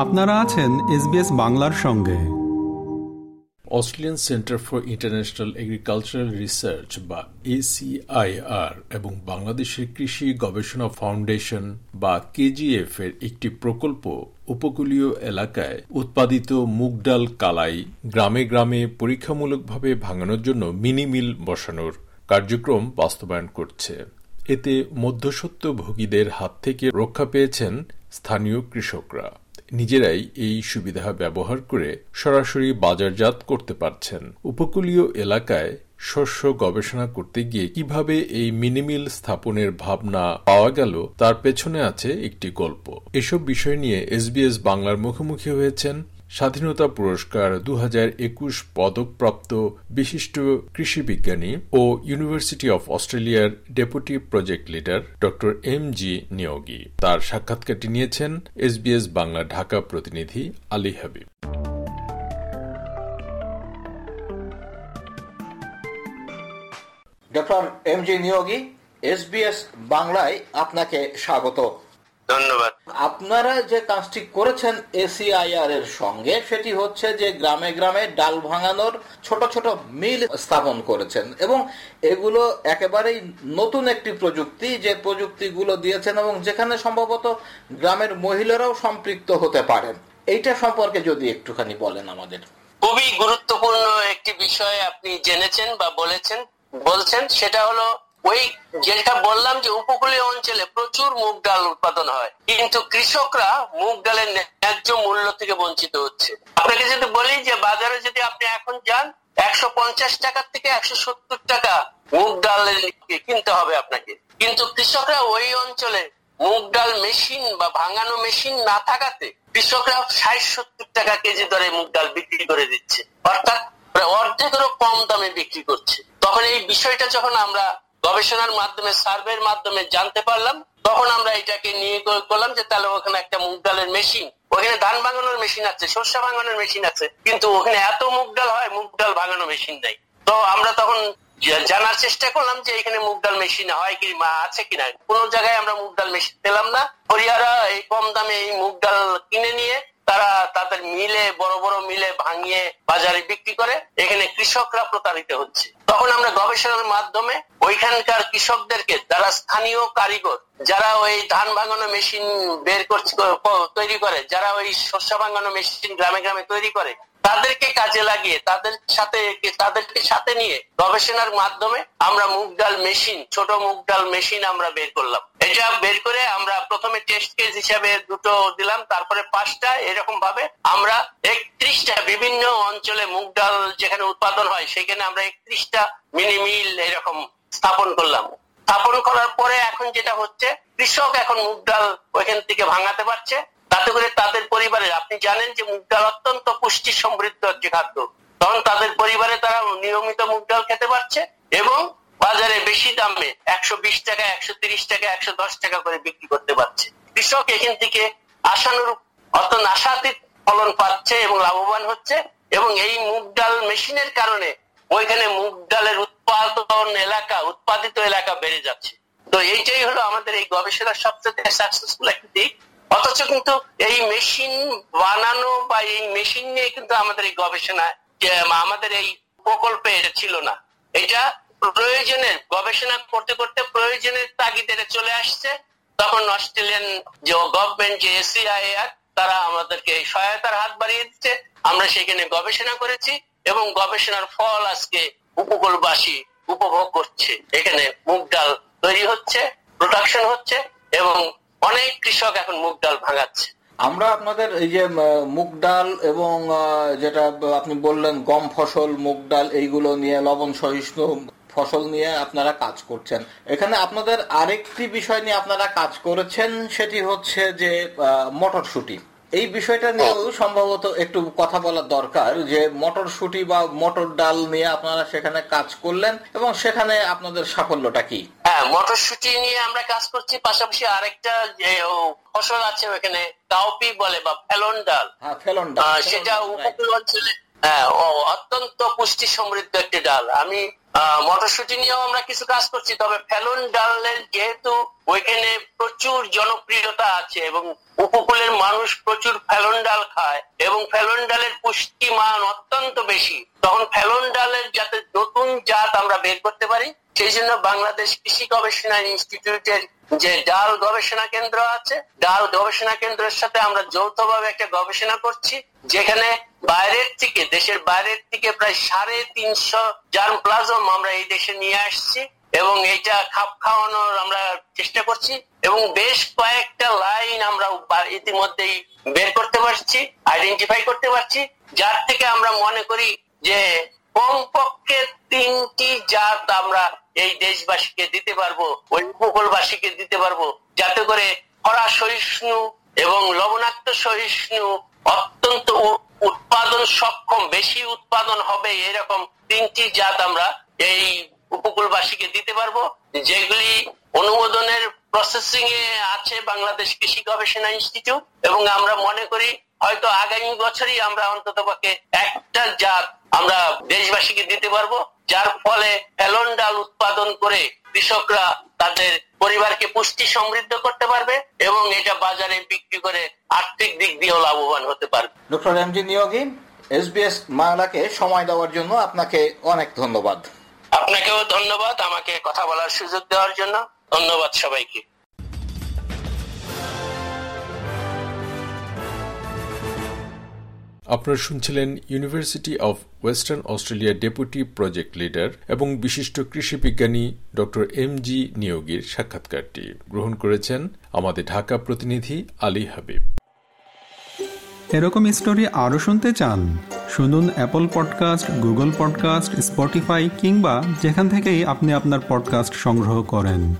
আপনারা আছেন এসবিএস বাংলার সঙ্গে। Australian Centre for International Agricultural Research বা এসিআইআর এবং বাংলাদেশের কৃষি গবেষণা ফাউন্ডেশন বা কেজিএফ এর একটি প্রকল্প উপকূলীয় এলাকায় উৎপাদিত মুগ ডাল কালাই গ্রামে গ্রামে পরীক্ষামূলকভাবে ভাঙানোর জন্য মিনি মিল বসানোর কার্যক্রম বাস্তবায়ন করছে। এতে মধ্যসত্ত্ব ভোগীদের হাত থেকে রক্ষা পেয়েছেন স্থানীয় কৃষকরা। নিজেরাই এই সুবিধা ব্যবহার করে সরাসরি বাজারজাত করতে পারছেন। উপকূলীয় এলাকায় শস্য গবেষণা করতে গিয়ে কীভাবে এই মিনিমিল স্থাপনের ভাবনা পাওয়া গেল, তার পেছনে আছে একটি গল্প। এসব বিষয় নিয়ে এসবিএস বাংলার মুখোমুখি হয়েছেন স্বাধীনতা পুরস্কার দু পদকপ্রাপ্ত বিশিষ্ট কৃষি বিজ্ঞানী ও ইউনিভার্সিটি অফ অস্ট্রেলিয়ার ডেপুটি প্রজেক্ট লিডার ড এম জি নিয়োগী তার সাক্ষাৎকারটি নিয়েছেন এসবিএস বাংলা ঢাকা প্রতিনিধি Ali Habib. Doctor M G Niyogi SBS বাংলায় আপনাকে স্বাগত। ধন্যবাদ। আপনারা যে কাজটি করেছেন এসিআইআর এর সঙ্গে সেটি হচ্ছে যে গ্রামে গ্রামে ডাল ভাঙানোর ছোট ছোট মিল স্থাপন করেছেন এবং এগুলো একেবারেই নতুন একটি প্রযুক্তি যে প্রযুক্তিগুলো দিয়েছেন এবং যেখানে সম্ভবত গ্রামের মহিলারাও সম্পৃক্ত হতে পারেন। এইটা সম্পর্কে যদি একটুখানি বলেন আমাদের। খুবই গুরুত্বপূর্ণ একটি বিষয় আপনি জেনেছেন বা বলেছেন বলছেন সেটা হলো ওই যেটা বললাম যে উপকূলীয় অঞ্চলে প্রচুর মুগ ডাল উৎপাদন হয়, কিন্তু কৃষকরা মুগ ডালের ন্যায্য মূল্য থেকে বঞ্চিত হচ্ছে। আপনাকে যদি বলি যে বাজারে যদি আপনি এখন যান, একশো পঞ্চাশ টাকার থেকে একশো সত্তর টাকা মুগ ডাল কিনতে হবে আপনাকে। কিন্তু কৃষকরা ওই অঞ্চলে মুগ ডাল মেশিন বা ভাঙানো মেশিন না থাকাতে কৃষকরা ষাট সত্তর টাকা কেজি দরে মুগ ডাল বিক্রি করে দিচ্ছে। অর্থাৎ অর্ধেকেরও কম দামে বিক্রি করছে। তখন এই বিষয়টা যখন আমরা গবেষণার মাধ্যমে, সার্ভের মাধ্যমে জানতে পারলাম। তখন আমরা এটাকে নিয়ে করলাম যে, তাহলে ওখানে একটা মুগ ডালের মেশিন। ওখানে ধান ভাঙানোর মেশিন আছে শস্য ভাঙানোর মেশিন আছে, কিন্তু ওখানে এত মুগ ডাল হয়, মুগ ডাল ভাঙানো মেশিন নেই। তো আমরা তখন জানার চেষ্টা করলাম যে, এখানে মুগ ডাল মেশিন হয় কি আছে কিনা কোন জায়গায় আমরা মুগ ডাল মেশিন পেলাম না। হরিয়ারা এই কম দামে এই মুগ ডাল কিনে নিয়ে, তারা তাদের মিলে, বড় বড় মিলে ভাঙিয়ে বাজারে বিক্রি করে, এখানে কৃষকরা প্রতারিত হচ্ছে। তখন আমরা গবেষণার মাধ্যমে ওইখানকার কৃষকদেরকে, যারা স্থানীয় কারিগর, যারা ওই ধান ভাঙানো মেশিন বের করছে তৈরি করে, যারা ওই শস্য ভাঙানো মেশিন গ্রামে গ্রামে তৈরি করে, তাদেরকে কাজে লাগিয়ে, তাদের সাথে, তাদেরকে সাথে নিয়ে গবেষণার মাধ্যমে আমরা মুগ ডাল মেশিন, ছোট মুগ ডাল মেশিন আমরা বের করলাম। এটা বের করে আমরা প্রথমে টেস্ট কেস হিসাবে দুটো দিলাম, তারপরে পাঁচটা এরকম ভাবে আমরা একত্রিশটা বিভিন্ন অঞ্চলে মুগ ডাল যেখানে উৎপাদন হয়, সেখানে আমরা একত্রিশটা মিনি মিল এরকম স্থাপন করলাম। স্থাপন করার পরে এখন যেটা হচ্ছে, কৃষক এখন মুগ ডাল ওইখান থেকে ভাঙাতে পারছে। তাতে করে তাদের পরিবারের আপনি জানেন যে মুগ ডাল অত্যন্ত পুষ্টি সমৃদ্ধ একটি খাদ্য। তখন তাদের পরিবারে তারা নিয়মিত মুগ ডাল খেতে পারছে এবং বাজারে বেশি দামে একশো বিশ টাকা, একশো তিরিশ টাকা, একশো দশ টাকা করে বিক্রি করতে পারছে। কৃষক এখান থেকে আশানুরূপ অত্যন্ত আশাতীত ফলন পাচ্ছে এবং লাভবান হচ্ছে। এবং এই মুগ ডাল মেশিনের কারণে ওইখানে মুগ ডালের উৎপাদন এলাকা, উৎপাদিত এলাকা বেড়ে যাচ্ছে। তো এইটাই হলো আমাদের এই গবেষণার সবচেয়ে সাকসেসফুল একটি দিক। অথচ কিন্তু এই মেশিন বানানো বা এই মেশিন নিয়ে কিন্তু আমাদের এই গবেষণা আমাদের এই প্রকল্পে এটা ছিল না। এটা প্রয়োজনের, গবেষণা করতে করতে প্রয়োজনের তাগিদে চলে আসছে। তখন অস্ট্রেলিয়ান যে গভর্নমেন্ট যে এসিআইআর তারা আমাদেরকে সহায়তার হাত বাড়িয়ে দিচ্ছে। আমরা সেখানে গবেষণা করেছি এবং গবেষণার ফল আজকে উপকূলবাসী উপভোগ করছে। এখানে মুগ ডাল তৈরি হচ্ছে প্রোডাকশন হচ্ছে এবং অনেক কৃষক এখন মুগ ডাল ভাঙাচ্ছে। আমরা আপনাদের এই যে মুগ ডাল এবং যেটা আপনি বললেন, গম ফসল, মুগ ডাল, এইগুলো নিয়ে লবণ সহিষ্ণু ফসল নিয়ে আপনারা কাজ করছেন। এখানে আপনাদের আরেকটি বিষয় নিয়ে আপনারা কাজ করেছেন সেটি হচ্ছে যে মটরশুটি। এই বিষয়টা নিয়েও সম্ভবত একটু কথা বলা দরকার যে মটরশুটি বা মটর ডাল নিয়ে আপনারা সেখানে কাজ করলেন এবং সেখানে আপনাদের সাফল্যটা কি? হ্যাঁ মটরশুটি নিয়ে আমরা কাজ করছি পাশাপাশি আরেকটা যে ফসল আছে ওখানে কাউপি বলে বা ফেলন ডাল। হ্যাঁ ফেলন ডাল। সেটা উপকূল অঞ্চলে হ্যাঁ অত্যন্ত পুষ্টি সমৃদ্ধ একটি ডাল। আমি মটরশুটি নিয়েও আমরা কিছু কাজ করছি, তবে ফেলন ডালের যেহেতু ওইখানে প্রচুর প্রচুর জনপ্রিয়তা আছে এবং উপকূলের মানুষ প্রচুর ফেলন ডাল খায় এবং ফেলন ডালের পুষ্টি মান অত্যন্ত বেশি, তখন ফেলন ডালের যাতে নতুন জাত আমরা বের করতে পারি, সেই জন্য বাংলাদেশ কৃষি গবেষণা ইনস্টিটিউটের যে ডাল গবেষণা কেন্দ্র আছে, ডাল গবেষণা কেন্দ্রের সাথে আমরা যৌথভাবে একটা গবেষণা করছি, যেখানে বাইরের থেকে, দেশের বাইরের থেকে প্রায় সাড়ে তিনশো জার্ম প্লাজম আমরা এই দেশে নিয়ে আসছি, এবং এটা খাপ খাওয়ানোর আমরা চেষ্টা করছি, এবং বেশ কয়েকটা লাইন আমরা ইতিমধ্যেই বের করতে পারছি আইডেন্টিফাই করতে পারছি, যার থেকে আমরা মনে করি যে কমপক্ষে তিনটি জাত আমরা এই দেশবাসীকে দিতে পারব, ওই উপকূলবাসীকে দিতে পারব। যাতে করে খরা সহিষ্ণু এবং লবণাক্ত সহিষ্ণু অত্যন্ত উৎপাদন সক্ষম, বেশি উৎপাদন হবে এরকম তিনটি জাত আমরা এই উপকূলবাসীকে দিতে পারব। যেগুলি অনুমোদনের প্রসেসিং এ আছে বাংলাদেশ কৃষি গবেষণা ইনস্টিটিউট এবং আমরা মনে করি হয়তো আগামী বছরই আমরা অন্তত একটা জাত আমরা দেশবাসীকে দিতে পারব যার ফলে ফেলন ডাল উৎপাদন করে কৃষকরা তাদের পরিবারকে পুষ্টি সমৃদ্ধ করতে পারবে এবং এটা বাজারে বিক্রি করে আর্থিক দিক দিয়েও লাভবান হতে পারবে। Doctor M G Niyogi SBS বাংলাকে সময় দেওয়ার জন্য আপনাকে অনেক ধন্যবাদ। আপনাকেও ধন্যবাদ আমাকে কথা বলার সুযোগ দেওয়ার জন্য। ধন্যবাদ সবাইকে। আপনারা শুনছিলেন University of Western Australia deputy project leader এবং বিশিষ্ট কৃষি বিজ্ঞানী ডক্টর এম জি নিয়োগীর সাক্ষাৎকারটি। গ্রহণ করেছেন আমাদের ঢাকা প্রতিনিধি আলী হাবিব। এরকম স্টোরি আরও শুনতে চান? শুনুন Apple podcast Google podcast Spotify কিংবা যেখান থেকেই আপনি আপনার পডকাস্ট সংগ্রহ করেন।